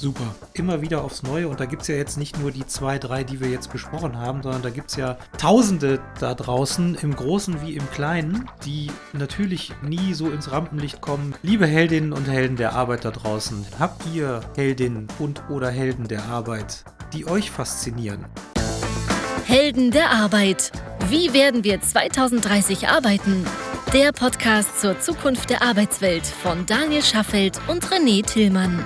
Super. Immer wieder aufs Neue. Und da gibt es ja jetzt nicht nur die zwei, drei, die wir jetzt besprochen haben, sondern da gibt es ja Tausende da draußen, im Großen wie im Kleinen, die natürlich nie so ins Rampenlicht kommen. Liebe Heldinnen und Helden der Arbeit da draußen, habt ihr Heldinnen und oder Helden der Arbeit, die euch faszinieren? Helden der Arbeit. Wie werden wir 2030 arbeiten? Der Podcast zur Zukunft der Arbeitswelt von Daniel Schaffelt und René Tillmann.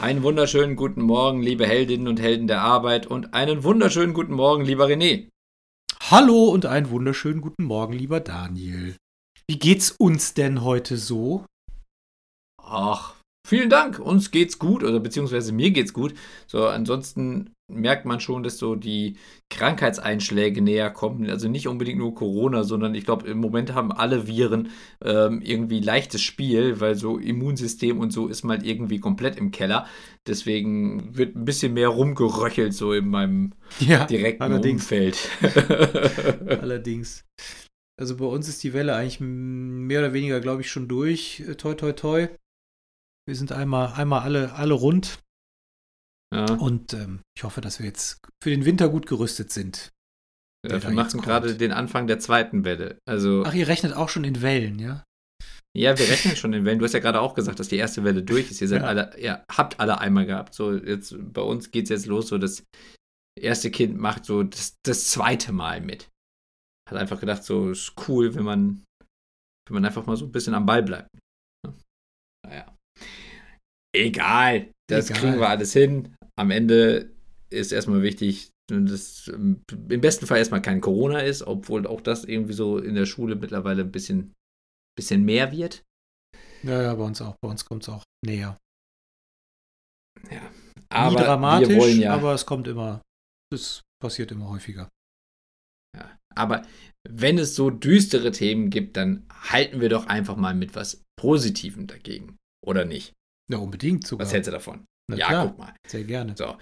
Einen wunderschönen guten Morgen, liebe Heldinnen und Helden der Arbeit und einen wunderschönen guten Morgen, lieber René. Hallo und einen wunderschönen guten Morgen, lieber Daniel. Wie geht's uns denn heute so? Ach, vielen Dank. Uns geht's gut, oder beziehungsweise mir geht's gut. So, ansonsten merkt man schon, dass so die Krankheitseinschläge näher kommen. Also nicht unbedingt nur Corona, sondern ich glaube, im Moment haben alle Viren ähm, irgendwie leichtes Spiel, weil so Immunsystem und so ist mal irgendwie komplett im Keller. Deswegen wird ein bisschen mehr rumgeröchelt so in meinem ja, direkten allerdings. Umfeld. allerdings. Also bei uns ist die Welle eigentlich mehr oder weniger, glaube ich, schon durch. Toi, toi, toi. Wir sind einmal, einmal alle, alle rund. Ja. Und ähm, ich hoffe, dass wir jetzt für den Winter gut gerüstet sind. Ja, wir machen gerade den Anfang der zweiten Welle. Also, Ach, ihr rechnet auch schon in Wellen, ja? Ja, wir rechnen schon in Wellen. Du hast ja gerade auch gesagt, dass die erste Welle durch ist. Ihr seid ja. alle, ja, habt alle einmal gehabt. So, jetzt bei uns geht es jetzt los, so das erste Kind macht so das, das zweite Mal mit. Hat einfach gedacht, so ist cool, wenn man, wenn man einfach mal so ein bisschen am Ball bleibt. Naja. Egal. Das Egal. kriegen wir alles hin am Ende ist erstmal wichtig, dass im besten Fall erstmal kein Corona ist, obwohl auch das irgendwie so in der Schule mittlerweile ein bisschen, bisschen mehr wird. Ja, ja, bei uns auch. Bei uns kommt es auch näher. Ja. Aber Nie dramatisch, wir wollen ja, aber es kommt immer, es passiert immer häufiger. Ja, aber wenn es so düstere Themen gibt, dann halten wir doch einfach mal mit was Positivem dagegen, oder nicht? Ja, unbedingt sogar. Was hältst du davon? Na ja, klar, guck mal. Sehr gerne. So.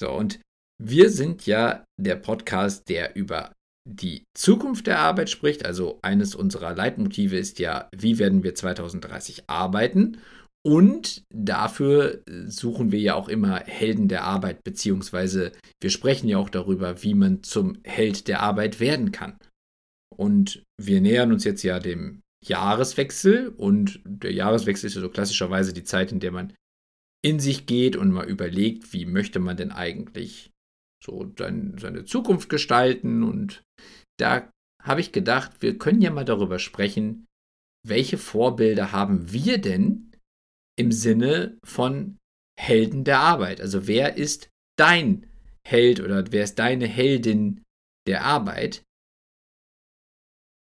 so, und wir sind ja der Podcast, der über die Zukunft der Arbeit spricht. Also eines unserer Leitmotive ist ja, wie werden wir 2030 arbeiten? Und dafür suchen wir ja auch immer Helden der Arbeit, beziehungsweise wir sprechen ja auch darüber, wie man zum Held der Arbeit werden kann. Und wir nähern uns jetzt ja dem Jahreswechsel und der Jahreswechsel ist ja so klassischerweise die Zeit, in der man in sich geht und mal überlegt, wie möchte man denn eigentlich so sein, seine Zukunft gestalten. Und da habe ich gedacht, wir können ja mal darüber sprechen, welche Vorbilder haben wir denn im Sinne von Helden der Arbeit? Also wer ist dein Held oder wer ist deine Heldin der Arbeit?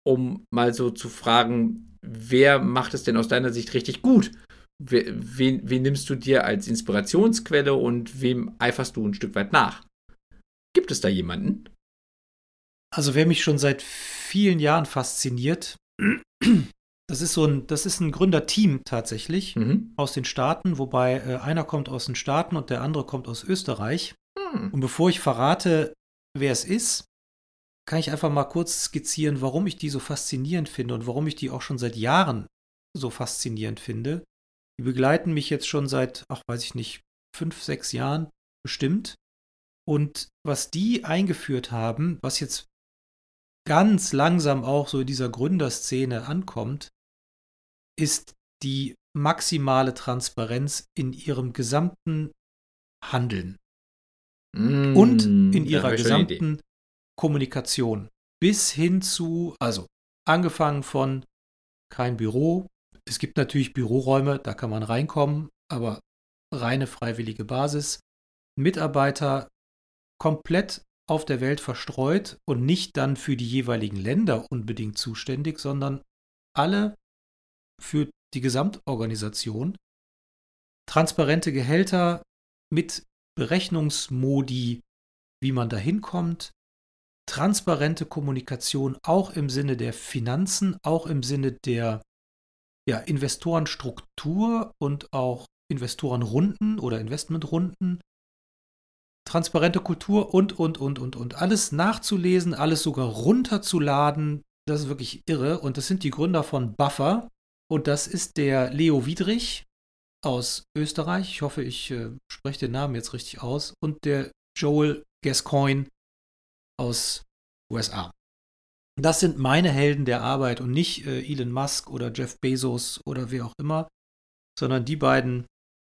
Um mal so zu fragen, wer macht es denn aus deiner Sicht richtig gut? Wen, wen nimmst du dir als Inspirationsquelle und wem eiferst du ein Stück weit nach? Gibt es da jemanden? Also wer mich schon seit vielen Jahren fasziniert, das ist so ein, das ist ein Gründerteam tatsächlich mhm. aus den Staaten, wobei äh, einer kommt aus den Staaten und der andere kommt aus Österreich. Mhm. Und bevor ich verrate, wer es ist, kann ich einfach mal kurz skizzieren, warum ich die so faszinierend finde und warum ich die auch schon seit Jahren so faszinierend finde. Die begleiten mich jetzt schon seit, ach weiß ich nicht, fünf, sechs Jahren bestimmt. Und was die eingeführt haben, was jetzt ganz langsam auch so in dieser Gründerszene ankommt, ist die maximale Transparenz in ihrem gesamten Handeln mmh, und in ihrer gesamten Kommunikation. Bis hin zu, also angefangen von kein Büro, es gibt natürlich Büroräume, da kann man reinkommen, aber reine freiwillige Basis. Mitarbeiter komplett auf der Welt verstreut und nicht dann für die jeweiligen Länder unbedingt zuständig, sondern alle für die Gesamtorganisation. Transparente Gehälter mit Berechnungsmodi, wie man da hinkommt. Transparente Kommunikation auch im Sinne der Finanzen, auch im Sinne der ja, Investorenstruktur und auch Investorenrunden oder Investmentrunden, transparente Kultur und, und, und, und, und. Alles nachzulesen, alles sogar runterzuladen, das ist wirklich irre. Und das sind die Gründer von Buffer. Und das ist der Leo Wiedrich aus Österreich. Ich hoffe, ich äh, spreche den Namen jetzt richtig aus. Und der Joel Gascoigne aus USA. Das sind meine Helden der Arbeit und nicht äh, Elon Musk oder Jeff Bezos oder wer auch immer, sondern die beiden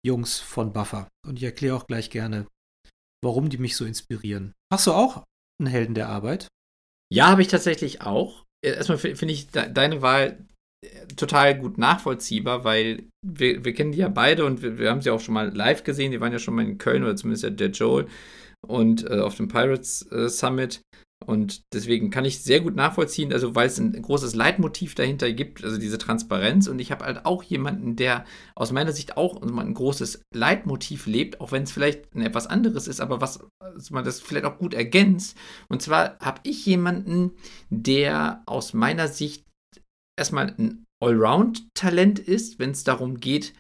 Jungs von Buffer. Und ich erkläre auch gleich gerne, warum die mich so inspirieren. Hast du auch einen Helden der Arbeit? Ja, habe ich tatsächlich auch. Erstmal finde ich deine Wahl äh, total gut nachvollziehbar, weil wir, wir kennen die ja beide und wir, wir, haben sie auch schon mal live gesehen. Die waren ja schon mal in Köln oder zumindest der Joel und äh, auf dem Pirates äh, Summit. Und deswegen kann ich sehr gut nachvollziehen, also weil es ein großes Leitmotiv dahinter gibt, also diese Transparenz. Und ich habe halt auch jemanden, der aus meiner Sicht auch ein großes Leitmotiv lebt, auch wenn es vielleicht etwas anderes ist, aber was also man das vielleicht auch gut ergänzt. Und zwar habe ich jemanden, der aus meiner Sicht erstmal ein Allround-Talent ist, wenn es darum geht,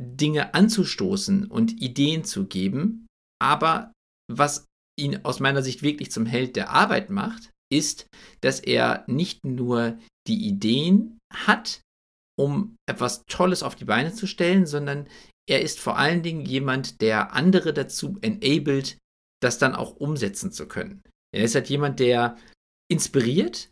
Dinge anzustoßen und Ideen zu geben, aber was ihn aus meiner Sicht wirklich zum Held der Arbeit macht, ist, dass er nicht nur die Ideen hat, um etwas Tolles auf die Beine zu stellen, sondern er ist vor allen Dingen jemand, der andere dazu enabled, das dann auch umsetzen zu können. Er ist halt jemand, der inspiriert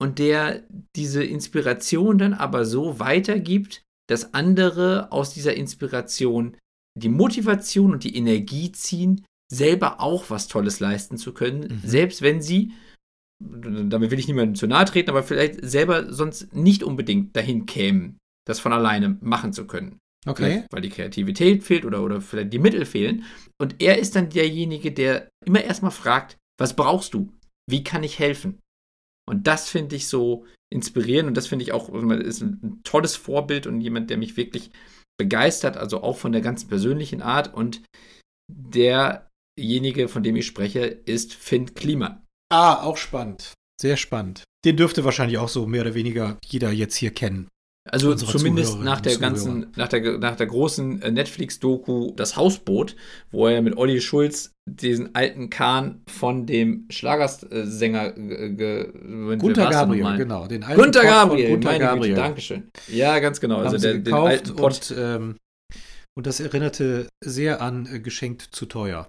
und der diese Inspiration dann aber so weitergibt, dass andere aus dieser Inspiration die Motivation und die Energie ziehen, selber auch was Tolles leisten zu können, mhm. selbst wenn sie, damit will ich niemandem zu nahe treten, aber vielleicht selber sonst nicht unbedingt dahin kämen, das von alleine machen zu können. Okay. Vielleicht, weil die Kreativität fehlt oder, oder vielleicht die Mittel fehlen. Und er ist dann derjenige, der immer erstmal fragt, was brauchst du? Wie kann ich helfen? Und das finde ich so inspirierend und das finde ich auch ist ein tolles Vorbild und jemand, der mich wirklich begeistert, also auch von der ganzen persönlichen Art und der derjenige, von dem ich spreche, ist Finn Klima. Ah, auch spannend. Sehr spannend. Den dürfte wahrscheinlich auch so mehr oder weniger jeder jetzt hier kennen. Also zumindest nach der ganzen, nach der, nach der großen äh, Netflix-Doku Das Hausboot, wo er mit Olli Schulz diesen alten Kahn von dem Schlagersänger äh, Gunter Gabriel, genau. Den alten Gunter Gabriel, Gunter Gabriel. Dankeschön. Ja, ganz genau. Haben also der, den alten Pott. Und, ähm, und das erinnerte sehr an äh, Geschenkt zu teuer.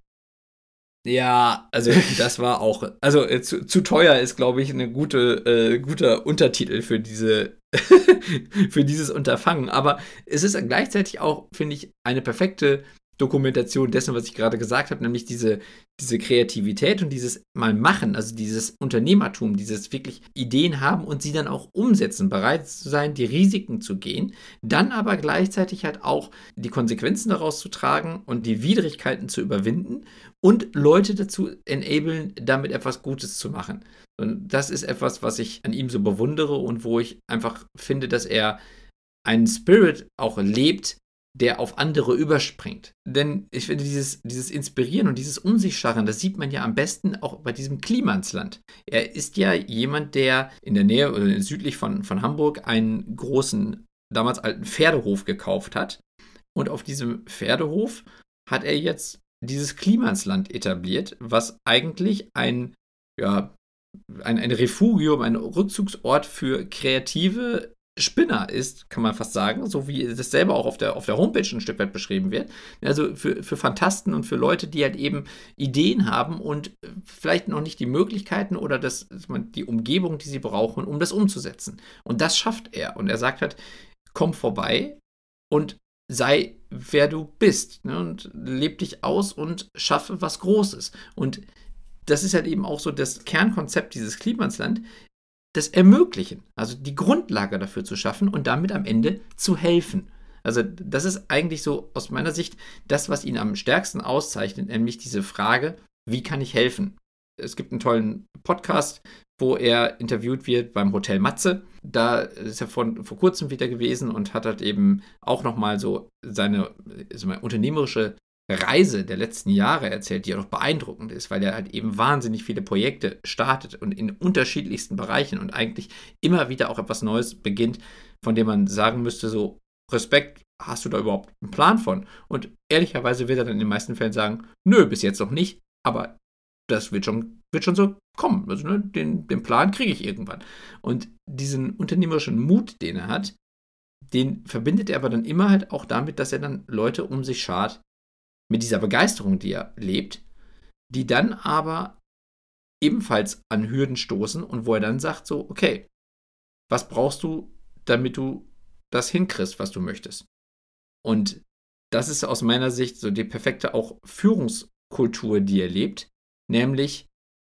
Ja, also das war auch, also äh, zu, zu, teuer ist, glaube ich, ein gute, äh, guter Untertitel für diese, für dieses Unterfangen. Aber es ist gleichzeitig auch, finde ich, eine perfekte Dokumentation dessen, was ich gerade gesagt habe, nämlich diese, diese Kreativität und dieses mal machen, also dieses Unternehmertum, dieses wirklich Ideen haben und sie dann auch umsetzen, bereit zu sein, die Risiken zu gehen, dann aber gleichzeitig halt auch die Konsequenzen daraus zu tragen und die Widrigkeiten zu überwinden und Leute dazu enablen, damit etwas Gutes zu machen. Und das ist etwas, was ich an ihm so bewundere und wo ich einfach finde, dass er einen Spirit auch lebt, der auf andere überspringt. Denn ich finde, dieses, dieses Inspirieren und dieses Unsichtscharren, das sieht man ja am besten auch bei diesem Klimansland. Er ist ja jemand, der in der Nähe oder südlich von, von Hamburg einen großen, damals alten Pferdehof gekauft hat. Und auf diesem Pferdehof hat er jetzt dieses Klimansland etabliert, was eigentlich ein, ja, ein, ein Refugium, ein Rückzugsort für kreative Spinner ist, kann man fast sagen, so wie das selber auch auf der, auf der Homepage ein Stück weit beschrieben wird. Also für, für Fantasten und für Leute, die halt eben Ideen haben und vielleicht noch nicht die Möglichkeiten oder das, die Umgebung, die sie brauchen, um das umzusetzen. Und das schafft er. Und er sagt halt, komm vorbei und sei wer du bist ne? und leb dich aus und schaffe was Großes. Und das ist halt eben auch so das Kernkonzept dieses Klimansland das Ermöglichen, also die Grundlage dafür zu schaffen und damit am Ende zu helfen. Also das ist eigentlich so aus meiner Sicht das, was ihn am stärksten auszeichnet, nämlich diese Frage, wie kann ich helfen? Es gibt einen tollen Podcast, wo er interviewt wird beim Hotel Matze. Da ist er vor, vor kurzem wieder gewesen und hat halt eben auch nochmal so seine also unternehmerische Reise der letzten Jahre erzählt, die auch beeindruckend ist, weil er halt eben wahnsinnig viele Projekte startet und in unterschiedlichsten Bereichen und eigentlich immer wieder auch etwas Neues beginnt, von dem man sagen müsste, so Respekt, hast du da überhaupt einen Plan von? Und ehrlicherweise wird er dann in den meisten Fällen sagen, nö, bis jetzt noch nicht, aber das wird schon, wird schon so kommen. Also ne, den, den Plan kriege ich irgendwann. Und diesen unternehmerischen Mut, den er hat, den verbindet er aber dann immer halt auch damit, dass er dann Leute um sich schart, mit dieser Begeisterung, die er lebt, die dann aber ebenfalls an Hürden stoßen und wo er dann sagt so, okay, was brauchst du, damit du das hinkriegst, was du möchtest? Und das ist aus meiner Sicht so die perfekte auch Führungskultur, die er lebt, nämlich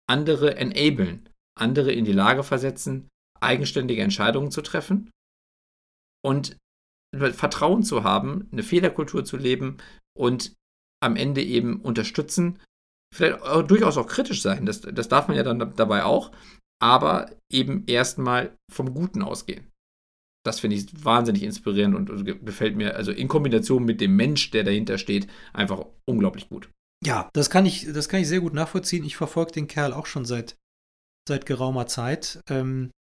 andere enablen, andere in die Lage versetzen, eigenständige Entscheidungen zu treffen und Vertrauen zu haben, eine Fehlerkultur zu leben und am Ende eben unterstützen, vielleicht auch, durchaus auch kritisch sein, das, das darf man ja dann dabei auch, aber eben erstmal vom Guten ausgehen. Das finde ich wahnsinnig inspirierend und, gefällt mir, also in Kombination mit dem Mensch, der dahinter steht, einfach unglaublich gut. Ja, das kann ich, das kann ich sehr gut nachvollziehen. Ich verfolge den Kerl auch schon seit, seit geraumer Zeit. Ähm,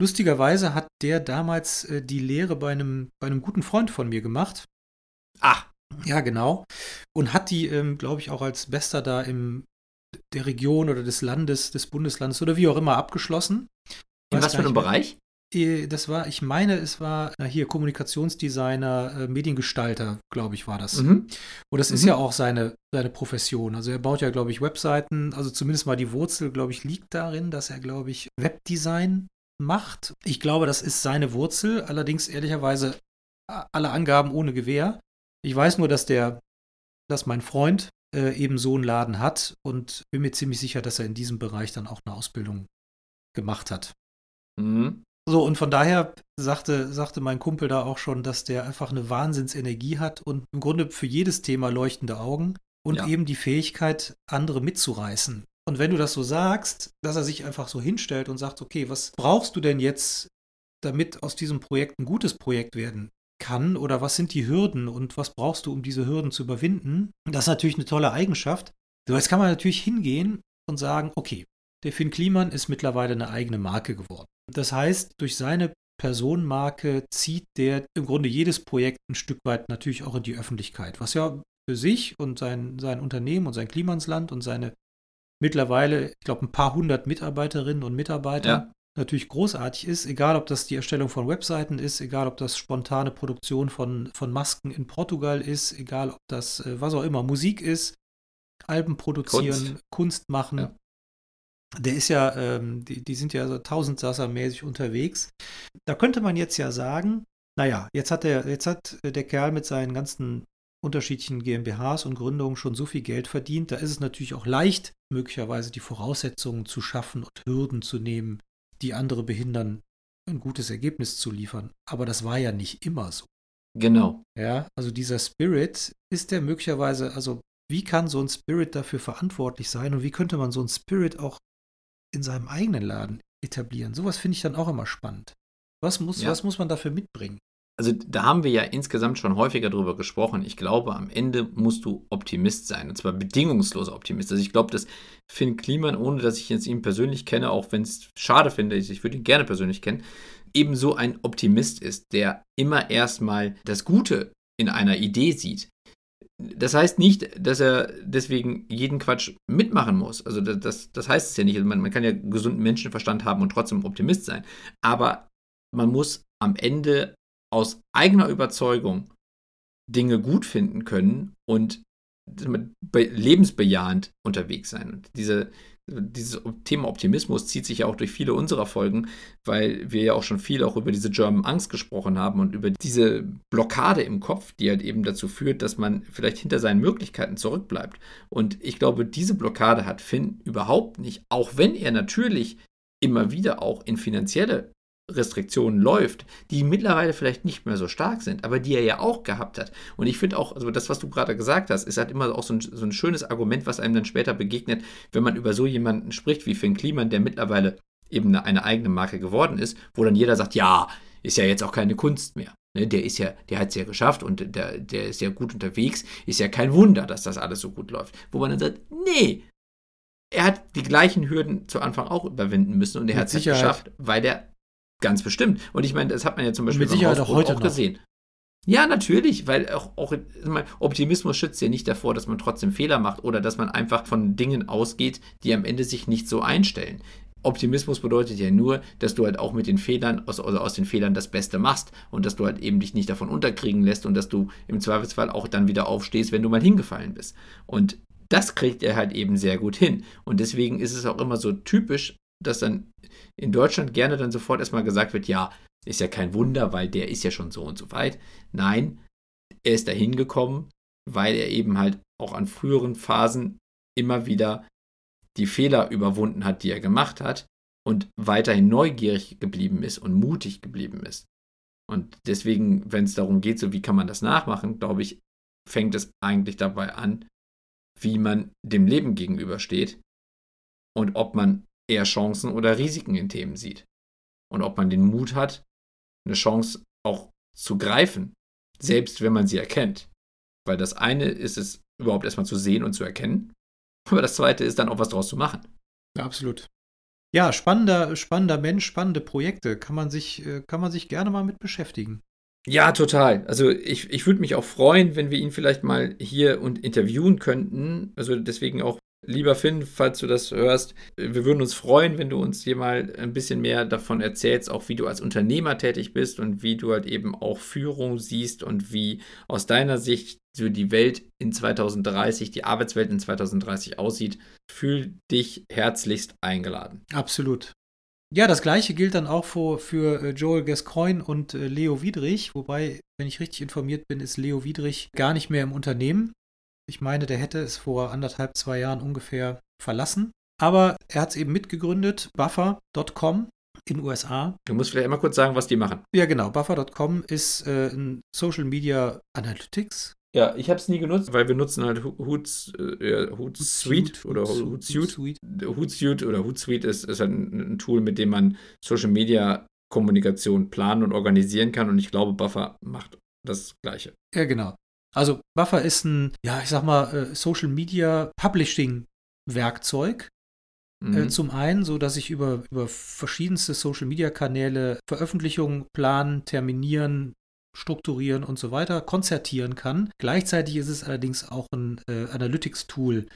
lustigerweise hat der damals äh, die Lehre bei einem, bei einem guten Freund von mir gemacht. Ach. Ja, genau. Und hat die, ähm, glaube ich, auch als Bester da im der Region oder des Landes, des Bundeslandes oder wie auch immer abgeschlossen. In was für einem Bereich? Äh, das war, ich meine, es war hier Kommunikationsdesigner, äh, Mediengestalter, glaube ich, war das. Mhm. Und das mhm. ist ja auch seine, seine Profession. Also er baut ja, glaube ich, Webseiten. Also zumindest mal die Wurzel, glaube ich, liegt darin, dass er, glaube ich, Webdesign macht. Ich glaube, das ist seine Wurzel. Allerdings ehrlicherweise alle Angaben ohne Gewähr. Ich weiß nur, dass der, dass mein Freund äh, eben so einen Laden hat und bin mir ziemlich sicher, dass er in diesem Bereich dann auch eine Ausbildung gemacht hat. Mhm. So, und von daher sagte, sagte mein Kumpel da auch schon, dass der einfach eine Wahnsinnsenergie hat und im Grunde für jedes Thema leuchtende Augen und ja. eben die Fähigkeit, andere mitzureißen. Und wenn du das so sagst, dass er sich einfach so hinstellt und sagt, okay, was brauchst du denn jetzt, damit aus diesem Projekt ein gutes Projekt werden kann oder was sind die Hürden und was brauchst du, um diese Hürden zu überwinden? Das ist natürlich eine tolle Eigenschaft. So, jetzt kann man natürlich hingehen und sagen, okay, der Finn Kliman ist mittlerweile eine eigene Marke geworden. Das heißt, durch seine Personenmarke zieht der im Grunde jedes Projekt ein Stück weit natürlich auch in die Öffentlichkeit, was ja für sich und sein, sein Unternehmen und sein Klimansland und seine mittlerweile, ich glaube, ein paar hundert Mitarbeiterinnen und Mitarbeiter ja. Natürlich großartig ist, egal ob das die Erstellung von Webseiten ist, egal ob das spontane Produktion von, von Masken in Portugal ist, egal ob das äh, was auch immer Musik ist, Alben produzieren, Kunst, Kunst machen. Ja. Der ist ja, ähm, die, die sind ja so tausendsassermäßig unterwegs. Da könnte man jetzt ja sagen, naja, jetzt hat der, jetzt hat der Kerl mit seinen ganzen unterschiedlichen GmbHs und Gründungen schon so viel Geld verdient. Da ist es natürlich auch leicht, möglicherweise die Voraussetzungen zu schaffen und Hürden zu nehmen, die andere behindern, ein gutes Ergebnis zu liefern. Aber das war ja nicht immer so. Genau. Ja, also dieser Spirit ist der möglicherweise, also wie kann so ein Spirit dafür verantwortlich sein und wie könnte man so ein Spirit auch in seinem eigenen Laden etablieren. Sowas finde ich dann auch immer spannend. Was muss, ja. was muss man dafür mitbringen? Also da haben wir ja insgesamt schon häufiger drüber gesprochen. Ich glaube, am Ende musst du Optimist sein. Und zwar bedingungsloser Optimist. Also ich glaube, dass Finn Kliman, ohne dass ich jetzt ihn persönlich kenne, auch wenn es schade finde, ich würde ihn gerne persönlich kennen, ebenso ein Optimist ist, der immer erstmal das Gute in einer Idee sieht das heißt nicht, dass er deswegen jeden Quatsch mitmachen muss. Also das, das, das heißt es ja nicht. Also man, man kann ja gesunden Menschenverstand haben und trotzdem Optimist sein. Aber man muss am Ende aus eigener Überzeugung Dinge gut finden können und lebensbejahend unterwegs sein. Und diese, dieses Thema Optimismus zieht sich ja auch durch viele unserer Folgen, weil wir ja auch schon viel auch über diese German Angst gesprochen haben und über diese Blockade im Kopf, die halt eben dazu führt, dass man vielleicht hinter seinen Möglichkeiten zurückbleibt. Und ich glaube, diese Blockade hat Finn überhaupt nicht, auch wenn er natürlich immer wieder auch in finanzielle Restriktionen läuft, die mittlerweile vielleicht nicht mehr so stark sind, aber die er ja auch gehabt hat. Und ich finde auch, also das, was du gerade gesagt hast, ist halt immer auch so ein, so ein schönes Argument, was einem dann später begegnet, wenn man über so jemanden spricht wie Finn Kliman, der mittlerweile eben eine, eine eigene Marke geworden ist, wo dann jeder sagt, ja, ist ja jetzt auch keine Kunst mehr. Ne, der ist ja, der hat es ja geschafft und der, der ist ja gut unterwegs. Ist ja kein Wunder, dass das alles so gut läuft. Wo man dann sagt, nee, er hat die gleichen Hürden zu Anfang auch überwinden müssen und er hat es geschafft, weil der Ganz bestimmt. Und ich meine, das hat man ja zum Beispiel Mit auch heute auch gesehen. Ja, natürlich, weil auch, auch Optimismus schützt ja nicht davor, dass man trotzdem Fehler macht oder dass man einfach von Dingen ausgeht, die am Ende sich nicht so einstellen. Optimismus bedeutet ja nur, dass du halt auch mit den Fehlern, aus, also aus den Fehlern das Beste machst und dass du halt eben dich nicht davon unterkriegen lässt und dass du im Zweifelsfall auch dann wieder aufstehst, wenn du mal hingefallen bist. Und das kriegt er halt eben sehr gut hin. Und deswegen ist es auch immer so typisch, dass dann in Deutschland gerne dann sofort erstmal gesagt wird, ja, ist ja kein Wunder, weil der ist ja schon so und so weit. Nein, er ist dahin gekommen, weil er eben halt auch an früheren Phasen immer wieder die Fehler überwunden hat, die er gemacht hat und weiterhin neugierig geblieben ist und mutig geblieben ist. Und deswegen, wenn es darum geht, so wie kann man das nachmachen, glaube ich, fängt es eigentlich dabei an, wie man dem Leben gegenübersteht und ob man eher Chancen oder Risiken in Themen sieht. Und ob man den Mut hat, eine Chance auch zu greifen, selbst wenn man sie erkennt. Weil das eine ist es überhaupt erstmal zu sehen und zu erkennen. Aber das zweite ist dann auch was draus zu machen. Ja, absolut. Ja, spannender, spannender Mensch, spannende Projekte. Kann man sich, äh, kann man sich gerne mal mit beschäftigen. Ja, total. Also ich, ich würde mich auch freuen, wenn wir ihn vielleicht mal hier und interviewen könnten. Also deswegen auch Lieber Finn, falls du das hörst, wir würden uns freuen, wenn du uns hier mal ein bisschen mehr davon erzählst, auch wie du als Unternehmer tätig bist und wie du halt eben auch Führung siehst und wie aus deiner Sicht so die Welt in 2030, die Arbeitswelt in 2030 aussieht. Fühl dich herzlichst eingeladen. Absolut. Ja, das gleiche gilt dann auch für, für äh, Joel Gascoigne und äh, Leo Wiedrich, wobei, wenn ich richtig informiert bin, ist Leo Wiedrich gar nicht mehr im Unternehmen. Ich meine, der hätte es vor anderthalb, zwei Jahren ungefähr verlassen. Aber er hat es eben mitgegründet, buffer.com in USA. Du musst vielleicht einmal kurz sagen, was die machen. Ja, genau. Buffer.com ist äh, ein Social Media Analytics. Ja, ich habe es nie genutzt, weil wir nutzen halt Hoots, äh, Hootsuite oder Hootsuite. Hootsuite oder Hootsuite ist, ist halt ein, ein Tool, mit dem man Social Media Kommunikation planen und organisieren kann. Und ich glaube, Buffer macht das Gleiche. Ja, genau. Also Buffer ist ein, ja, ich sag mal, äh, Social Media Publishing Werkzeug. Äh, mhm. Zum einen, so dass ich über, über verschiedenste Social Media Kanäle Veröffentlichungen planen, terminieren, strukturieren und so weiter, konzertieren kann. Gleichzeitig ist es allerdings auch ein äh, Analytics-Tool,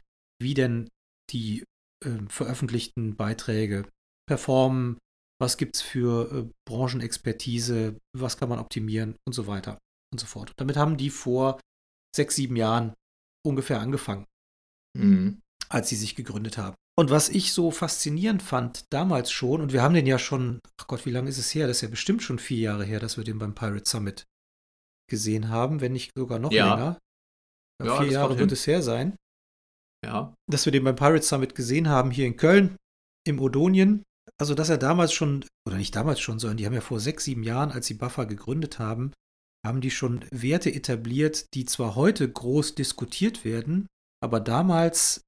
wie denn die äh, veröffentlichten Beiträge performen, was gibt es für äh, Branchenexpertise, was kann man optimieren und so weiter und so fort. Damit haben die vor sechs, sieben Jahren ungefähr angefangen, mhm. als sie sich gegründet haben. Und was ich so faszinierend fand damals schon, und wir haben den ja schon, ach Gott, wie lange ist es her? Das ist ja bestimmt schon vier Jahre her, dass wir den beim Pirate Summit gesehen haben, wenn nicht sogar noch ja. länger. Ja, vier Jahre wird es her sein. Ja. Dass wir den beim Pirate Summit gesehen haben, hier in Köln, im Odonien. Also, dass er damals schon, oder nicht damals schon, sondern die haben ja vor sechs, sieben Jahren, als sie Buffer gegründet haben, haben die schon Werte etabliert, die zwar heute groß diskutiert werden, aber damals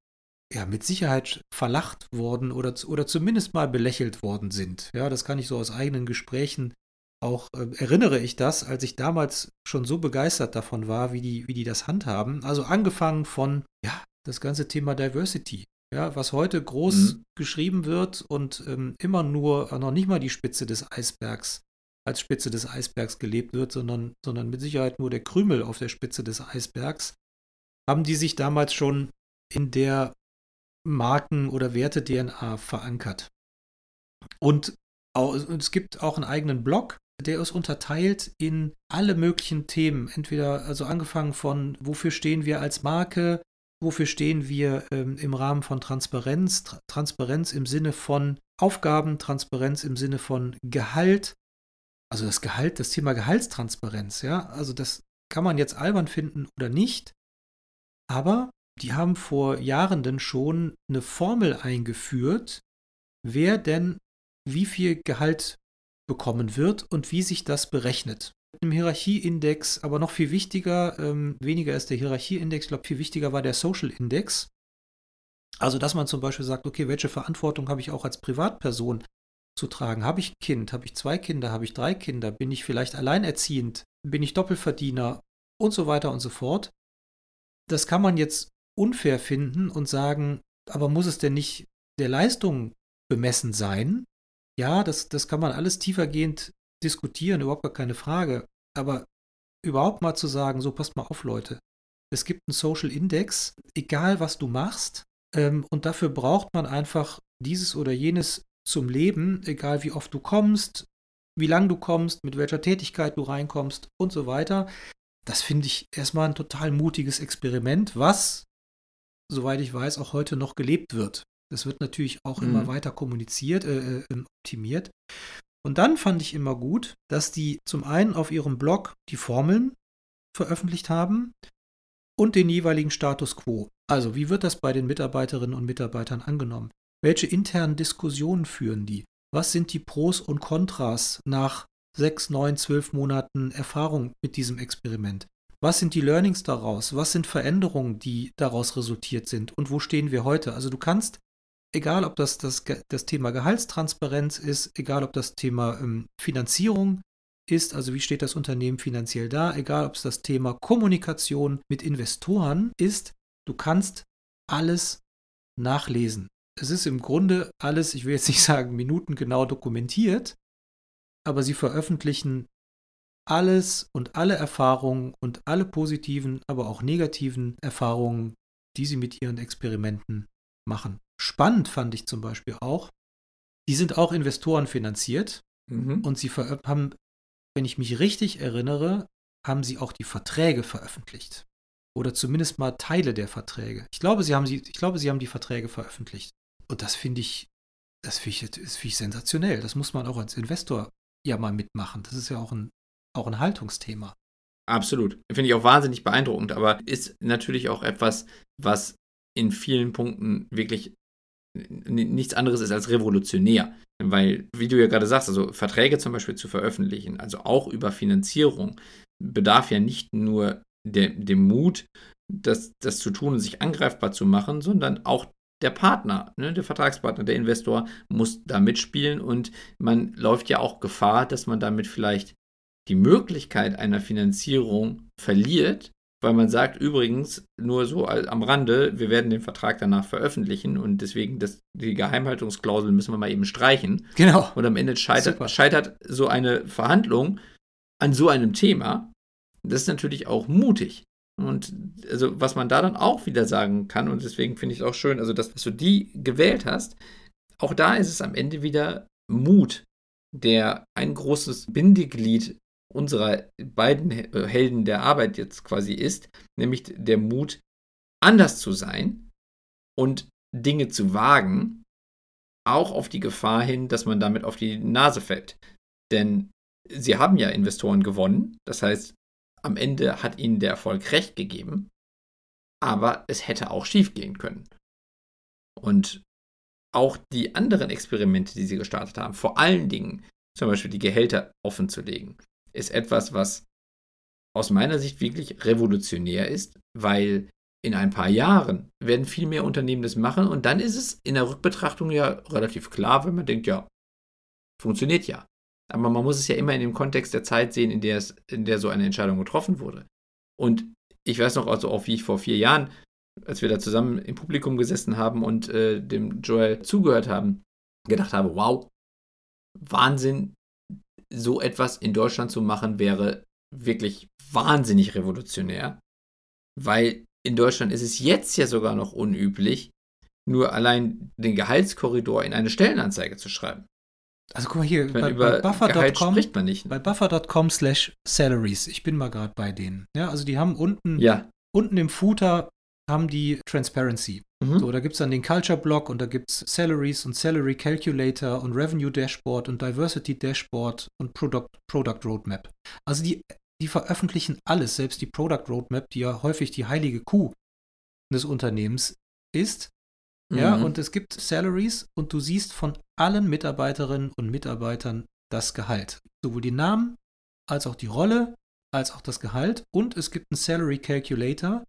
ja mit Sicherheit verlacht worden oder, oder zumindest mal belächelt worden sind. Ja, das kann ich so aus eigenen Gesprächen auch äh, erinnere ich das, als ich damals schon so begeistert davon war, wie die, wie die das handhaben. Also angefangen von, ja, das ganze Thema Diversity. Ja, was heute groß mhm. geschrieben wird und ähm, immer nur, noch nicht mal die Spitze des Eisbergs als Spitze des Eisbergs gelebt wird, sondern, sondern mit Sicherheit nur der Krümel auf der Spitze des Eisbergs, haben die sich damals schon in der Marken- oder Werte-DNA verankert. Und es gibt auch einen eigenen Blog, der ist unterteilt in alle möglichen Themen. Entweder, also angefangen von, wofür stehen wir als Marke, wofür stehen wir ähm, im Rahmen von Transparenz, Tra Transparenz im Sinne von Aufgaben, Transparenz im Sinne von Gehalt, also das Gehalt, das Thema Gehaltstransparenz, ja, also das kann man jetzt albern finden oder nicht, aber die haben vor Jahren denn schon eine Formel eingeführt, wer denn wie viel Gehalt bekommen wird und wie sich das berechnet. Mit einem Hierarchieindex, aber noch viel wichtiger, ähm, weniger ist der Hierarchieindex, ich glaube, viel wichtiger war der Social Index. Also, dass man zum Beispiel sagt, okay, welche Verantwortung habe ich auch als Privatperson zu tragen. Habe ich ein Kind? Habe ich zwei Kinder? Habe ich drei Kinder? Bin ich vielleicht alleinerziehend? Bin ich Doppelverdiener? Und so weiter und so fort. Das kann man jetzt unfair finden und sagen, aber muss es denn nicht der Leistung bemessen sein? Ja, das, das kann man alles tiefergehend diskutieren, überhaupt gar keine Frage. Aber überhaupt mal zu sagen, so passt mal auf, Leute. Es gibt einen Social Index, egal was du machst, ähm, und dafür braucht man einfach dieses oder jenes zum Leben, egal wie oft du kommst, wie lang du kommst, mit welcher Tätigkeit du reinkommst und so weiter. Das finde ich erstmal ein total mutiges Experiment, was, soweit ich weiß, auch heute noch gelebt wird. Das wird natürlich auch mhm. immer weiter kommuniziert, äh, äh optimiert. Und dann fand ich immer gut, dass die zum einen auf ihrem Blog die Formeln veröffentlicht haben und den jeweiligen Status quo. Also, wie wird das bei den Mitarbeiterinnen und Mitarbeitern angenommen? Welche internen Diskussionen führen die? Was sind die Pros und Kontras nach sechs, neun, zwölf Monaten Erfahrung mit diesem Experiment? Was sind die Learnings daraus? Was sind Veränderungen, die daraus resultiert sind? Und wo stehen wir heute? Also du kannst egal ob das, das das Thema Gehaltstransparenz ist, egal ob das Thema ähm, Finanzierung ist, also wie steht das Unternehmen finanziell da, egal ob es das Thema Kommunikation mit Investoren ist, du kannst alles nachlesen. Es ist im Grunde alles, ich will jetzt nicht sagen minutengenau dokumentiert, aber sie veröffentlichen alles und alle Erfahrungen und alle positiven, aber auch negativen Erfahrungen, die sie mit ihren Experimenten machen. Spannend fand ich zum Beispiel auch, die sind auch Investoren finanziert mhm. und sie haben, wenn ich mich richtig erinnere, haben sie auch die Verträge veröffentlicht. Oder zumindest mal Teile der Verträge. Ich glaube, sie haben, sie, ich glaube, sie haben die Verträge veröffentlicht. Und das finde ich, das finde ich, find ich sensationell. Das muss man auch als Investor ja mal mitmachen. Das ist ja auch ein, auch ein Haltungsthema. Absolut. Finde ich auch wahnsinnig beeindruckend, aber ist natürlich auch etwas, was in vielen Punkten wirklich nichts anderes ist als revolutionär. Weil, wie du ja gerade sagst, also Verträge zum Beispiel zu veröffentlichen, also auch über Finanzierung, bedarf ja nicht nur dem Mut, das, das zu tun und sich angreifbar zu machen, sondern auch der Partner, ne, der Vertragspartner, der Investor muss da mitspielen und man läuft ja auch Gefahr, dass man damit vielleicht die Möglichkeit einer Finanzierung verliert, weil man sagt übrigens nur so am Rande, wir werden den Vertrag danach veröffentlichen und deswegen das, die Geheimhaltungsklausel müssen wir mal eben streichen. Genau. Und am Ende scheitert, scheitert so eine Verhandlung an so einem Thema. Das ist natürlich auch mutig. Und also, was man da dann auch wieder sagen kann, und deswegen finde ich es auch schön, also, dass, dass du die gewählt hast, auch da ist es am Ende wieder Mut, der ein großes Bindeglied unserer beiden äh, Helden der Arbeit jetzt quasi ist, nämlich der Mut, anders zu sein und Dinge zu wagen, auch auf die Gefahr hin, dass man damit auf die Nase fällt. Denn sie haben ja Investoren gewonnen, das heißt, am Ende hat ihnen der Erfolg recht gegeben, aber es hätte auch schief gehen können. Und auch die anderen Experimente, die sie gestartet haben, vor allen Dingen zum Beispiel die Gehälter offen zu legen, ist etwas, was aus meiner Sicht wirklich revolutionär ist, weil in ein paar Jahren werden viel mehr Unternehmen das machen und dann ist es in der Rückbetrachtung ja relativ klar, wenn man denkt, ja, funktioniert ja. Aber man muss es ja immer in dem Kontext der Zeit sehen, in der, es, in der so eine Entscheidung getroffen wurde. Und ich weiß noch, also auch wie ich vor vier Jahren, als wir da zusammen im Publikum gesessen haben und äh, dem Joel zugehört haben, gedacht habe, wow, Wahnsinn, so etwas in Deutschland zu machen, wäre wirklich wahnsinnig revolutionär, weil in Deutschland ist es jetzt ja sogar noch unüblich, nur allein den Gehaltskorridor in eine Stellenanzeige zu schreiben. Also guck mal hier, meine, bei, bei buffer.com spricht man nicht. Ne? Bei buffer.com slash salaries. Ich bin mal gerade bei denen. Ja, also die haben unten, ja. unten im Footer haben die Transparency. Mhm. So, da gibt es dann den Culture Block und da gibt es Salaries und Salary Calculator und Revenue Dashboard und Diversity Dashboard und Product, Product Roadmap. Also die, die veröffentlichen alles, selbst die Product Roadmap, die ja häufig die heilige Kuh des Unternehmens ist. Mhm. Ja, und es gibt Salaries und du siehst von allen Mitarbeiterinnen und Mitarbeitern das Gehalt. Sowohl die Namen als auch die Rolle, als auch das Gehalt. Und es gibt einen Salary Calculator,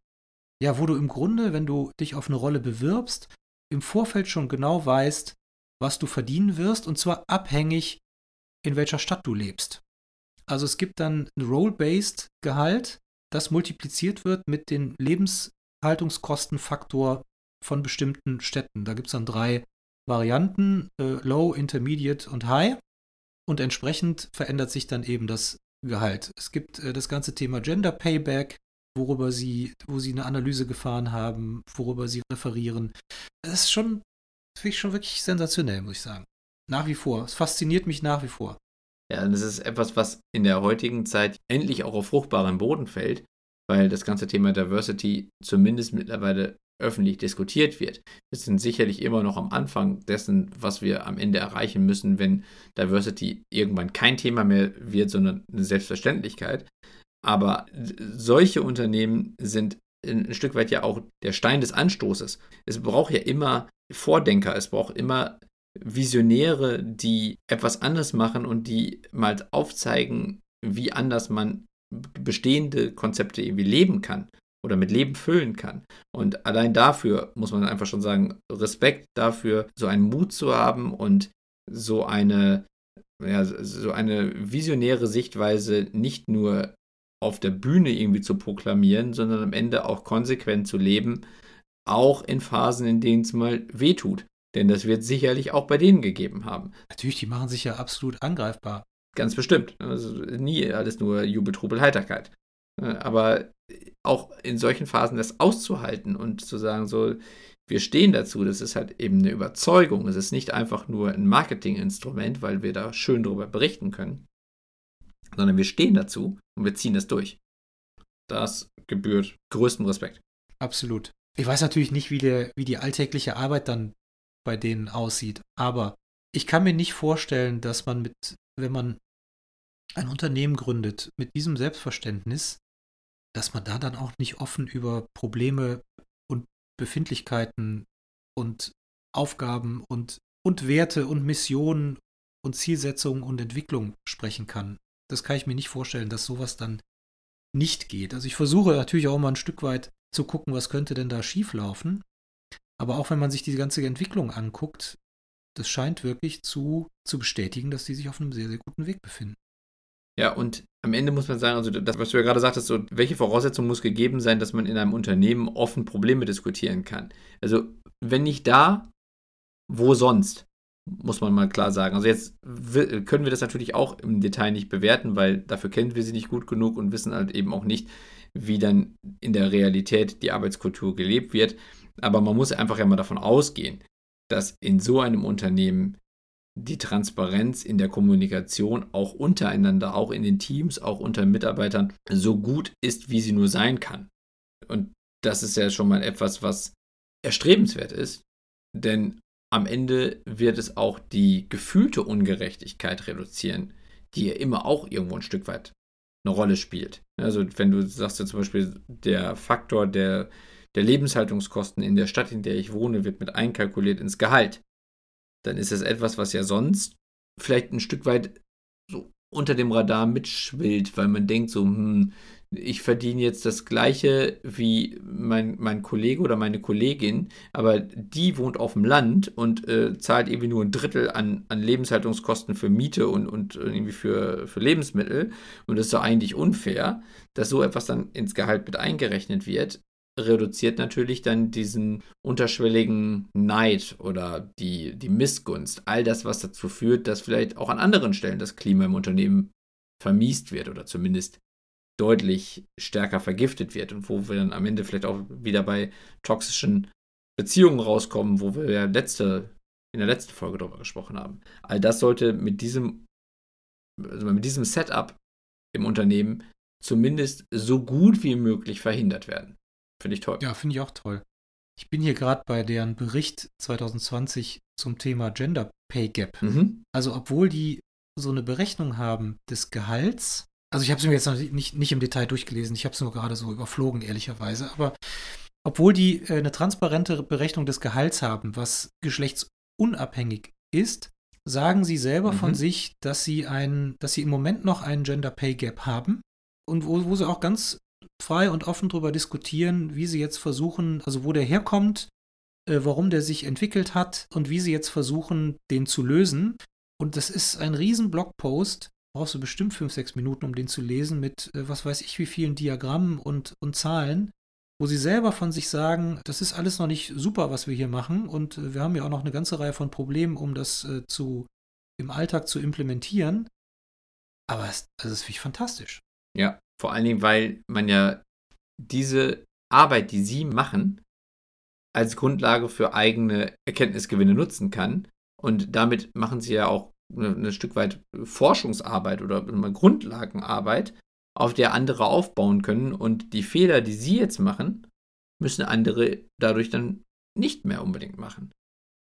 ja, wo du im Grunde, wenn du dich auf eine Rolle bewirbst, im Vorfeld schon genau weißt, was du verdienen wirst, und zwar abhängig, in welcher Stadt du lebst. Also es gibt dann ein Role-Based Gehalt, das multipliziert wird mit dem Lebenshaltungskostenfaktor von bestimmten Städten. Da gibt es dann drei Varianten, äh, Low, Intermediate und High. Und entsprechend verändert sich dann eben das Gehalt. Es gibt äh, das ganze Thema Gender Payback, worüber sie, wo sie eine Analyse gefahren haben, worüber sie referieren. Das ist schon, finde ich schon wirklich sensationell, muss ich sagen. Nach wie vor. Es fasziniert mich nach wie vor. Ja, das ist etwas, was in der heutigen Zeit endlich auch auf fruchtbaren Boden fällt, weil das ganze Thema Diversity zumindest mittlerweile öffentlich diskutiert wird. Wir sind sicherlich immer noch am Anfang dessen, was wir am Ende erreichen müssen, wenn Diversity irgendwann kein Thema mehr wird, sondern eine Selbstverständlichkeit. Aber solche Unternehmen sind ein Stück weit ja auch der Stein des Anstoßes. Es braucht ja immer Vordenker, es braucht immer Visionäre, die etwas anders machen und die mal aufzeigen, wie anders man bestehende Konzepte irgendwie leben kann oder mit Leben füllen kann. Und allein dafür muss man einfach schon sagen, Respekt dafür, so einen Mut zu haben und so eine, ja, so eine visionäre Sichtweise nicht nur auf der Bühne irgendwie zu proklamieren, sondern am Ende auch konsequent zu leben, auch in Phasen, in denen es mal wehtut. Denn das wird sicherlich auch bei denen gegeben haben. Natürlich, die machen sich ja absolut angreifbar. Ganz bestimmt. Also nie alles nur Jubel, Trubel, Heiterkeit. Aber auch in solchen Phasen das auszuhalten und zu sagen, so, wir stehen dazu, das ist halt eben eine Überzeugung. Es ist nicht einfach nur ein Marketinginstrument, weil wir da schön darüber berichten können, sondern wir stehen dazu und wir ziehen das durch. Das gebührt größten Respekt. Absolut. Ich weiß natürlich nicht, wie, der, wie die alltägliche Arbeit dann bei denen aussieht, aber ich kann mir nicht vorstellen, dass man mit, wenn man ein Unternehmen gründet, mit diesem Selbstverständnis, dass man da dann auch nicht offen über Probleme und Befindlichkeiten und Aufgaben und, und Werte und Missionen und Zielsetzungen und Entwicklung sprechen kann. Das kann ich mir nicht vorstellen, dass sowas dann nicht geht. Also ich versuche natürlich auch mal ein Stück weit zu gucken, was könnte denn da schieflaufen. Aber auch wenn man sich diese ganze Entwicklung anguckt, das scheint wirklich zu, zu bestätigen, dass die sich auf einem sehr, sehr guten Weg befinden. Ja, und am Ende muss man sagen, also das, was du ja gerade sagtest, so, welche Voraussetzung muss gegeben sein, dass man in einem Unternehmen offen Probleme diskutieren kann? Also, wenn nicht da, wo sonst? Muss man mal klar sagen. Also jetzt können wir das natürlich auch im Detail nicht bewerten, weil dafür kennen wir sie nicht gut genug und wissen halt eben auch nicht, wie dann in der Realität die Arbeitskultur gelebt wird. Aber man muss einfach ja mal davon ausgehen, dass in so einem Unternehmen die Transparenz in der Kommunikation auch untereinander, auch in den Teams, auch unter Mitarbeitern so gut ist, wie sie nur sein kann. Und das ist ja schon mal etwas, was erstrebenswert ist, denn am Ende wird es auch die gefühlte Ungerechtigkeit reduzieren, die ja immer auch irgendwo ein Stück weit eine Rolle spielt. Also wenn du sagst ja zum Beispiel, der Faktor der, der Lebenshaltungskosten in der Stadt, in der ich wohne, wird mit einkalkuliert ins Gehalt dann ist das etwas, was ja sonst vielleicht ein Stück weit so unter dem Radar mitschwillt, weil man denkt so, hm, ich verdiene jetzt das gleiche wie mein, mein Kollege oder meine Kollegin, aber die wohnt auf dem Land und äh, zahlt irgendwie nur ein Drittel an, an Lebenshaltungskosten für Miete und, und irgendwie für, für Lebensmittel. Und das ist doch eigentlich unfair, dass so etwas dann ins Gehalt mit eingerechnet wird reduziert natürlich dann diesen unterschwelligen Neid oder die, die Missgunst. All das, was dazu führt, dass vielleicht auch an anderen Stellen das Klima im Unternehmen vermiest wird oder zumindest deutlich stärker vergiftet wird und wo wir dann am Ende vielleicht auch wieder bei toxischen Beziehungen rauskommen, wo wir ja letzte, in der letzten Folge darüber gesprochen haben. All das sollte mit diesem, also mit diesem Setup im Unternehmen zumindest so gut wie möglich verhindert werden. Finde ich toll. Ja, finde ich auch toll. Ich bin hier gerade bei deren Bericht 2020 zum Thema Gender Pay Gap. Mhm. Also, obwohl die so eine Berechnung haben des Gehalts, also ich habe es mir jetzt noch nicht, nicht im Detail durchgelesen, ich habe es nur gerade so überflogen, ehrlicherweise, aber obwohl die äh, eine transparente Berechnung des Gehalts haben, was geschlechtsunabhängig ist, sagen sie selber mhm. von sich, dass sie ein, dass sie im Moment noch einen Gender Pay Gap haben und wo, wo sie auch ganz frei und offen darüber diskutieren, wie sie jetzt versuchen, also wo der herkommt, äh, warum der sich entwickelt hat und wie sie jetzt versuchen, den zu lösen. Und das ist ein riesen Blogpost, brauchst du bestimmt fünf, sechs Minuten, um den zu lesen, mit äh, was weiß ich wie vielen Diagrammen und, und Zahlen, wo sie selber von sich sagen, das ist alles noch nicht super, was wir hier machen und äh, wir haben ja auch noch eine ganze Reihe von Problemen, um das äh, zu, im Alltag zu implementieren. Aber es, also das finde ich fantastisch. Ja, vor allen Dingen, weil man ja diese Arbeit, die sie machen, als Grundlage für eigene Erkenntnisgewinne nutzen kann Und damit machen sie ja auch ein Stück weit Forschungsarbeit oder Grundlagenarbeit, auf der andere aufbauen können. Und die Fehler, die sie jetzt machen, müssen andere dadurch dann nicht mehr unbedingt machen.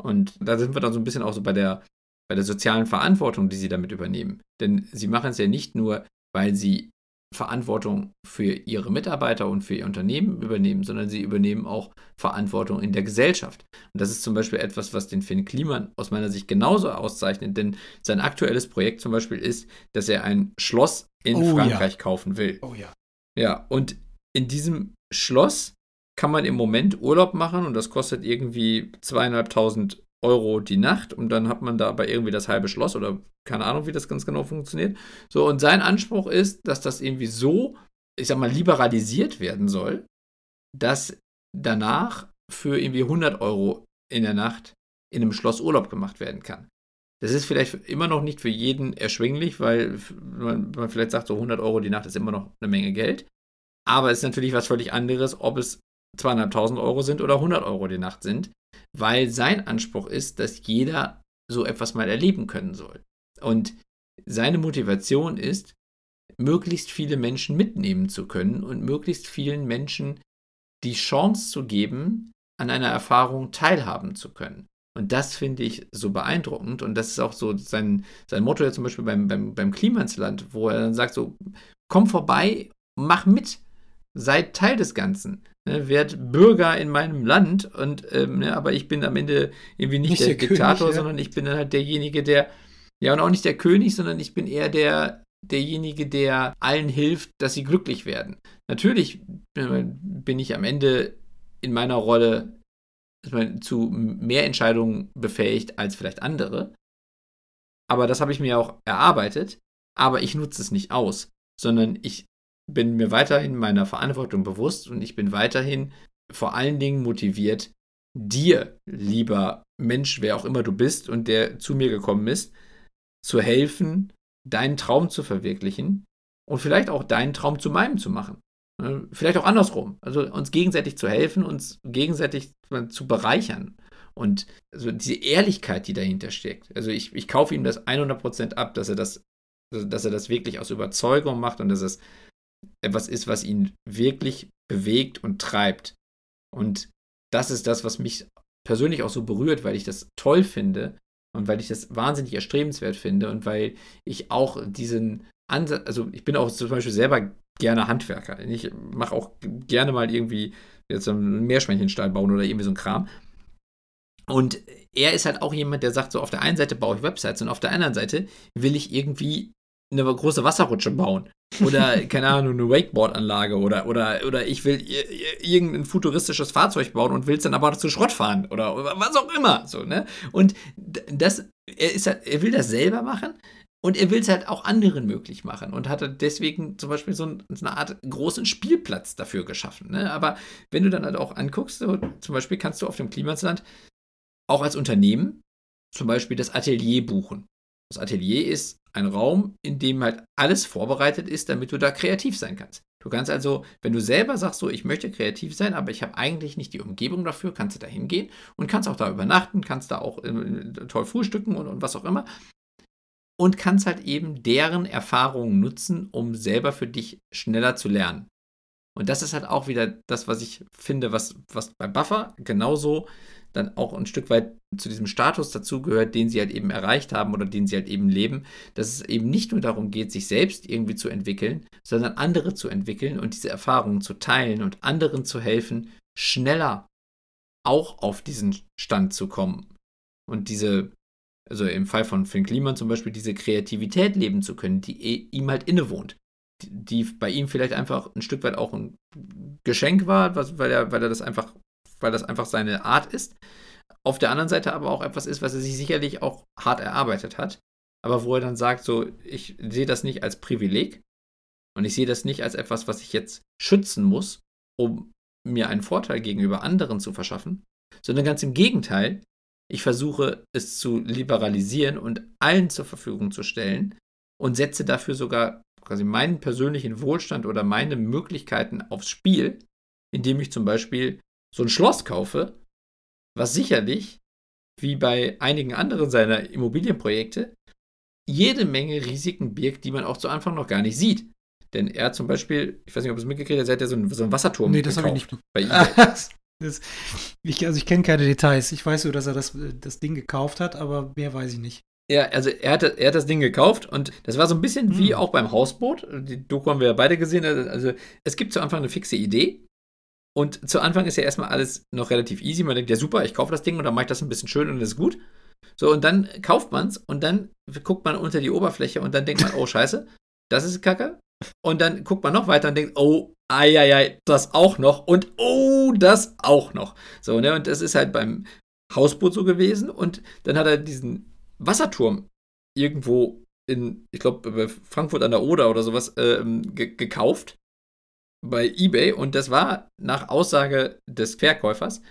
Und da sind wir dann so ein bisschen auch so bei der, bei der sozialen Verantwortung, die sie damit übernehmen. Denn sie machen es ja nicht nur, weil sie Verantwortung für ihre Mitarbeiter und für ihr Unternehmen übernehmen, sondern sie übernehmen auch Verantwortung in der Gesellschaft. Und das ist zum Beispiel etwas, was den Finn Kliman aus meiner Sicht genauso auszeichnet, denn sein aktuelles Projekt zum Beispiel ist, dass er ein Schloss in oh, Frankreich ja. kaufen will. Oh ja. Ja, und in diesem Schloss kann man im Moment Urlaub machen und das kostet irgendwie zweieinhalbtausend Euro die Nacht und dann hat man da aber irgendwie das halbe Schloss oder keine Ahnung, wie das ganz genau funktioniert. So, und sein Anspruch ist, dass das irgendwie so, ich sag mal, liberalisiert werden soll, dass danach für irgendwie 100 Euro in der Nacht in einem Schloss Urlaub gemacht werden kann. Das ist vielleicht immer noch nicht für jeden erschwinglich, weil man, man vielleicht sagt, so 100 Euro die Nacht ist immer noch eine Menge Geld. Aber es ist natürlich was völlig anderes, ob es zweieinhalbtausend Euro sind oder 100 Euro die Nacht sind weil sein Anspruch ist, dass jeder so etwas mal erleben können soll. Und seine Motivation ist, möglichst viele Menschen mitnehmen zu können und möglichst vielen Menschen die Chance zu geben, an einer Erfahrung teilhaben zu können. Und das finde ich so beeindruckend. Und das ist auch so sein, sein Motto ja zum Beispiel beim, beim, beim Klimansland, wo er dann sagt: so, komm vorbei, mach mit, sei Teil des Ganzen ne, werd Bürger in meinem Land und ähm, ne, aber ich bin am Ende irgendwie nicht, nicht der, der, Diktator, König, ja. sondern ich bin dann halt derjenige, der ja und auch nicht der König, sondern ich bin eher der derjenige, der allen hilft, dass sie glücklich werden. Natürlich bin ich am Ende in meiner Rolle zu mehr Entscheidungen befähigt als vielleicht andere. Aber das habe ich mir auch erarbeitet. Aber ich nutze es nicht aus, sondern ich bin mir weiterhin meiner Verantwortung bewusst und ich bin weiterhin vor allen Dingen motiviert, dir, lieber Mensch, wer auch immer du bist und der zu mir gekommen ist, zu helfen, deinen Traum zu verwirklichen und vielleicht auch deinen Traum zu meinem zu machen. Ne, vielleicht auch andersrum. Also uns gegenseitig zu helfen, uns gegenseitig zu bereichern. Und also diese Ehrlichkeit, die dahinter steckt. Also ich, ich kaufe ihm das 100% ab, dass er das, dass er das wirklich aus Überzeugung macht und dass es etwas ist, was ihn wirklich bewegt und treibt. Und das ist das, was mich persönlich auch so berührt, weil ich das toll finde und weil ich das wahnsinnig erstrebenswert finde und weil ich auch diesen Ansatz, also ich bin auch zum Beispiel selber gerne Handwerker. Ich mache auch gerne mal irgendwie jetzt einen Meerschweinchenstall bauen oder irgendwie so ein Kram. Und er ist halt auch jemand, der sagt, so auf der einen Seite baue ich Websites und auf der anderen Seite will ich irgendwie eine große Wasserrutsche bauen. Oder, keine Ahnung, eine Wakeboard-Anlage oder, oder, oder ich will irgendein futuristisches Fahrzeug bauen und will es dann aber zu Schrott fahren oder, was auch immer. So, ne? Und das, er, ist halt, er will das selber machen und er will es halt auch anderen möglich machen und hat deswegen zum Beispiel so, ein, so eine Art großen Spielplatz dafür geschaffen. Ne? Aber wenn du dann halt auch anguckst, so, zum Beispiel kannst du auf dem Klimasland auch als Unternehmen zum Beispiel das Atelier buchen. Das Atelier ist ein Raum, in dem halt alles vorbereitet ist, damit du da kreativ sein kannst. Du kannst also, wenn du selber sagst, so, ich möchte kreativ sein, aber ich habe eigentlich nicht die Umgebung dafür, kannst du da hingehen und kannst auch da übernachten, kannst da auch äh, toll frühstücken und, und was auch immer. Und kannst halt eben deren Erfahrungen nutzen, um selber für dich schneller zu lernen. Und das ist halt auch wieder das, was ich finde, was, was bei Buffer genauso dann auch ein Stück weit zu diesem Status dazugehört, den sie halt eben erreicht haben oder den sie halt eben leben, dass es eben nicht nur darum geht, sich selbst irgendwie zu entwickeln, sondern andere zu entwickeln und diese Erfahrungen zu teilen und anderen zu helfen, schneller auch auf diesen Stand zu kommen. Und diese, also im Fall von Finn Kliman zum Beispiel, diese Kreativität leben zu können, die ihm halt innewohnt. Die, bei ihm vielleicht einfach ein Stück weit auch ein Geschenk war, was, weil, er, weil er das einfach weil das einfach seine Art ist. Auf der anderen Seite aber auch etwas ist, was er sich sicherlich auch hart erarbeitet hat. Aber wo er dann sagt, so, ich sehe das nicht als Privileg und ich sehe das nicht als etwas, was ich jetzt schützen muss, um mir einen Vorteil gegenüber anderen zu verschaffen, sondern ganz im Gegenteil, ich versuche es zu liberalisieren und allen zur Verfügung zu stellen und setze dafür sogar quasi meinen persönlichen Wohlstand oder meine Möglichkeiten aufs Spiel, indem ich zum Beispiel so ein Schloss kaufe, was sicherlich wie bei einigen anderen seiner Immobilienprojekte, jede Menge Risiken birgt, die man auch zu Anfang noch gar nicht sieht. Denn er hat zum Beispiel, ich weiß nicht, ob es mitgekriegt hat, er hat ja so einen, so einen Wasserturm Nee, das habe ich nicht. Bei das, ich, also ich kenne keine Details. Ich weiß nur, dass er das, das Ding gekauft hat, aber mehr weiß ich nicht. Ja, also er hat, er hat das Ding gekauft und das war so ein bisschen hm. wie auch beim Hausboot. Die Doku haben wir ja beide gesehen. Also es gibt zu Anfang eine fixe Idee und zu Anfang ist ja erstmal alles noch relativ easy. Man denkt, ja super, ich kaufe das Ding und dann mache ich das ein bisschen schön und das ist gut. So, und dann kauft man es und dann guckt man unter die Oberfläche und dann denkt man, oh scheiße, das ist Kacke. Und dann guckt man noch weiter und denkt, oh, eieiei, das auch noch und oh, das auch noch. So, ne, und das ist halt beim Hausboot so gewesen und dann hat er diesen Wasserturm irgendwo in, ich glaube, Frankfurt an der Oder oder sowas ge gekauft bei eBay und das war nach Aussage des Verkäufers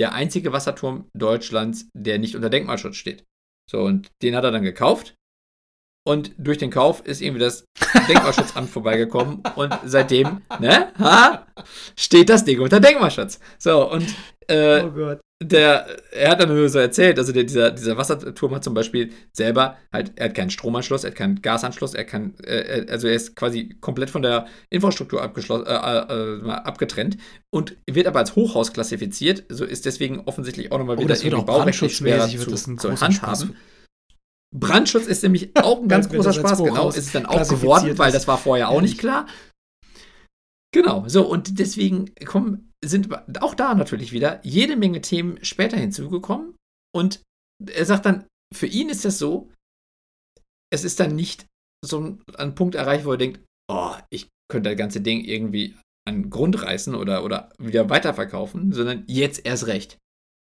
der einzige Wasserturm Deutschlands, der nicht unter Denkmalschutz steht. So, und den hat er dann gekauft. Und durch den Kauf ist irgendwie das Denkmalschutzamt vorbeigekommen und seitdem, ne, ha, steht das Ding unter Denkmalschutz. So, und äh, oh Gott der, er hat dann nur so erzählt, also der, dieser, dieser Wasserturm hat zum Beispiel selber halt, er hat keinen Stromanschluss, er hat keinen Gasanschluss, er kann, äh, also er ist quasi komplett von der Infrastruktur abgeschlossen, äh, äh, abgetrennt und wird aber als Hochhaus klassifiziert, so ist deswegen offensichtlich auch nochmal oh, wieder irgendwie baurechtlich schwerer zu, zu handhaben. Brandschutz ist nämlich auch ein ganz großer Spaß, genau, ist es dann auch geworden, weil das war vorher auch nicht klar. Genau, so und deswegen kommen sind auch da natürlich wieder jede Menge Themen später hinzugekommen. Und er sagt dann, für ihn ist das so, es ist dann nicht so ein, Punkt erreicht, wo er denkt, oh, ich könnte das ganze Ding irgendwie an Grund reißen oder, oder wieder weiterverkaufen, sondern jetzt erst recht.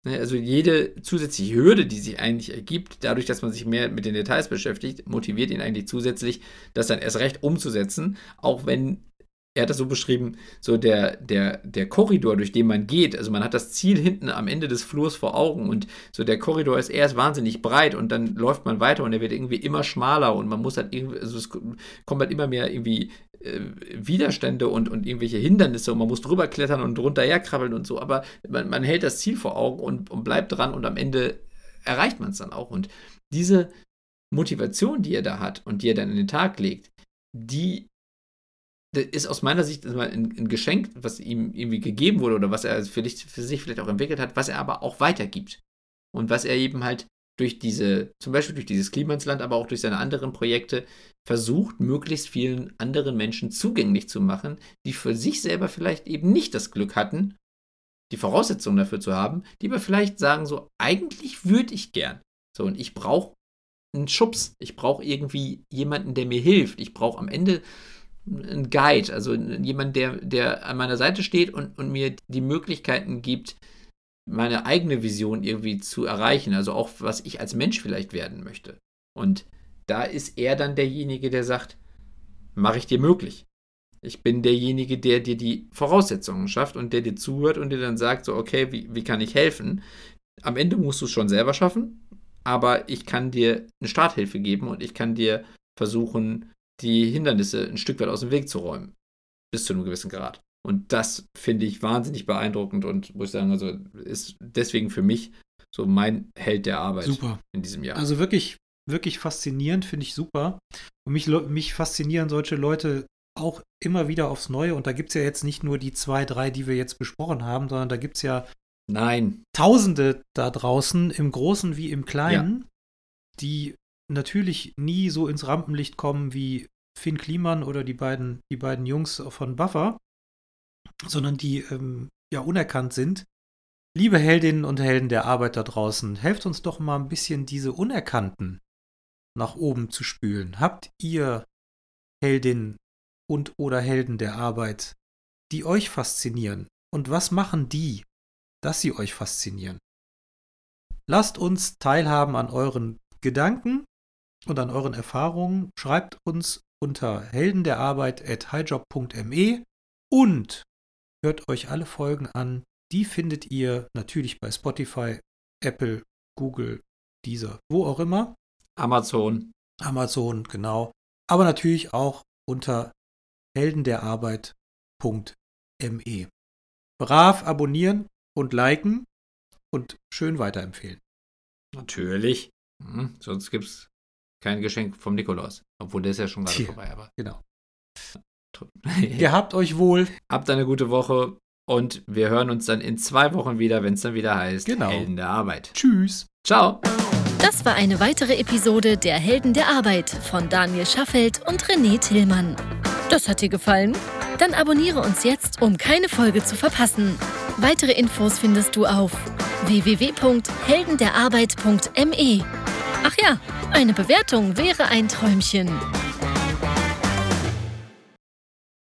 Ne, also jede zusätzliche Hürde, die sich eigentlich ergibt, dadurch, dass man sich mehr mit den Details beschäftigt, motiviert ihn eigentlich zusätzlich, das dann erst recht umzusetzen, auch wenn er hat das so beschrieben, so der, der, der Korridor, durch den man geht, also man hat das Ziel hinten am Ende des Flurs vor Augen und so der Korridor ist erst wahnsinnig breit und dann läuft man weiter und er wird irgendwie immer schmaler und man muss halt irgendwie, also es kommt halt immer mehr irgendwie äh, Widerstände und, und irgendwelche Hindernisse und man muss drüber klettern und drunter herkrabbeln und so, aber man, man hält das Ziel vor Augen und, und bleibt dran und am Ende erreicht man es dann auch. Und diese Motivation, die er da hat und die er dann in den Tag legt, die ist aus meiner Sicht ein, ein, Geschenk, was ihm irgendwie gegeben wurde oder was er vielleicht für sich vielleicht auch entwickelt hat, was er aber auch weitergibt. Und was er eben halt durch diese, zum Beispiel durch dieses Klimansland, aber auch durch seine anderen Projekte versucht, möglichst vielen anderen Menschen zugänglich zu machen, die für sich selber vielleicht eben nicht das Glück hatten, die Voraussetzungen dafür zu haben, die aber vielleicht sagen so, eigentlich würde ich gern. So, und ich brauche einen Schubs. Ich brauche irgendwie jemanden, der mir hilft. Ich brauche am Ende ein Guide, also jemand, der, der an meiner Seite steht und, und mir die Möglichkeiten gibt, meine eigene Vision irgendwie zu erreichen, also auch was ich als Mensch vielleicht werden möchte. Und da ist er dann derjenige, der sagt, mache ich dir möglich. Ich bin derjenige, der dir die Voraussetzungen schafft und der dir zuhört und dir dann sagt, so, okay, wie, wie kann ich helfen? Am Ende musst du es schon selber schaffen, aber ich kann dir eine Starthilfe geben und ich kann dir versuchen, die Hindernisse ein Stück weit aus dem Weg zu räumen. Bis zu einem gewissen Grad. Und das finde ich wahnsinnig beeindruckend und muss ich sagen, also ist deswegen für mich so mein Held der Arbeit super. in diesem Jahr. Also wirklich, wirklich faszinierend, finde ich super. Und mich, mich faszinieren solche Leute auch immer wieder aufs Neue. Und da gibt es ja jetzt nicht nur die zwei, drei, die wir jetzt besprochen haben, sondern da gibt es ja Nein. Tausende da draußen, im Großen wie im Kleinen, ja. die natürlich nie so ins Rampenlicht kommen wie Finn Kliman oder die beiden, die beiden Jungs von Buffer, sondern die ähm, ja unerkannt sind. Liebe Heldinnen und Helden der Arbeit da draußen, helft uns doch mal ein bisschen diese Unerkannten nach oben zu spülen. Habt ihr Heldinnen und oder Helden der Arbeit, die euch faszinieren? Und was machen die, dass sie euch faszinieren? Lasst uns teilhaben an euren Gedanken und an euren Erfahrungen. Schreibt uns unter heldenderarbeit.highjob.me und hört euch alle Folgen an. Die findet ihr natürlich bei Spotify, Apple, Google, Deezer, wo auch immer. Amazon. Amazon, genau. Aber natürlich auch unter heldenderarbeit.me. Brav abonnieren und liken und schön weiterempfehlen. Natürlich. Hm, sonst gibt es kein Geschenk vom Nikolaus. Obwohl der ist ja schon gerade vorbei, aber. Genau. Gehabt euch wohl. Habt eine gute Woche und wir hören uns dann in zwei Wochen wieder, wenn es dann wieder heißt genau. Helden der Arbeit. Tschüss. Ciao. Das war eine weitere Episode der Helden der Arbeit von Daniel Schaffelt und René Tillmann. Das hat dir gefallen? Dann abonniere uns jetzt, um keine Folge zu verpassen. Weitere Infos findest du auf www.heldenderarbeit.me. Ach ja, eine Bewertung wäre ein Träumchen.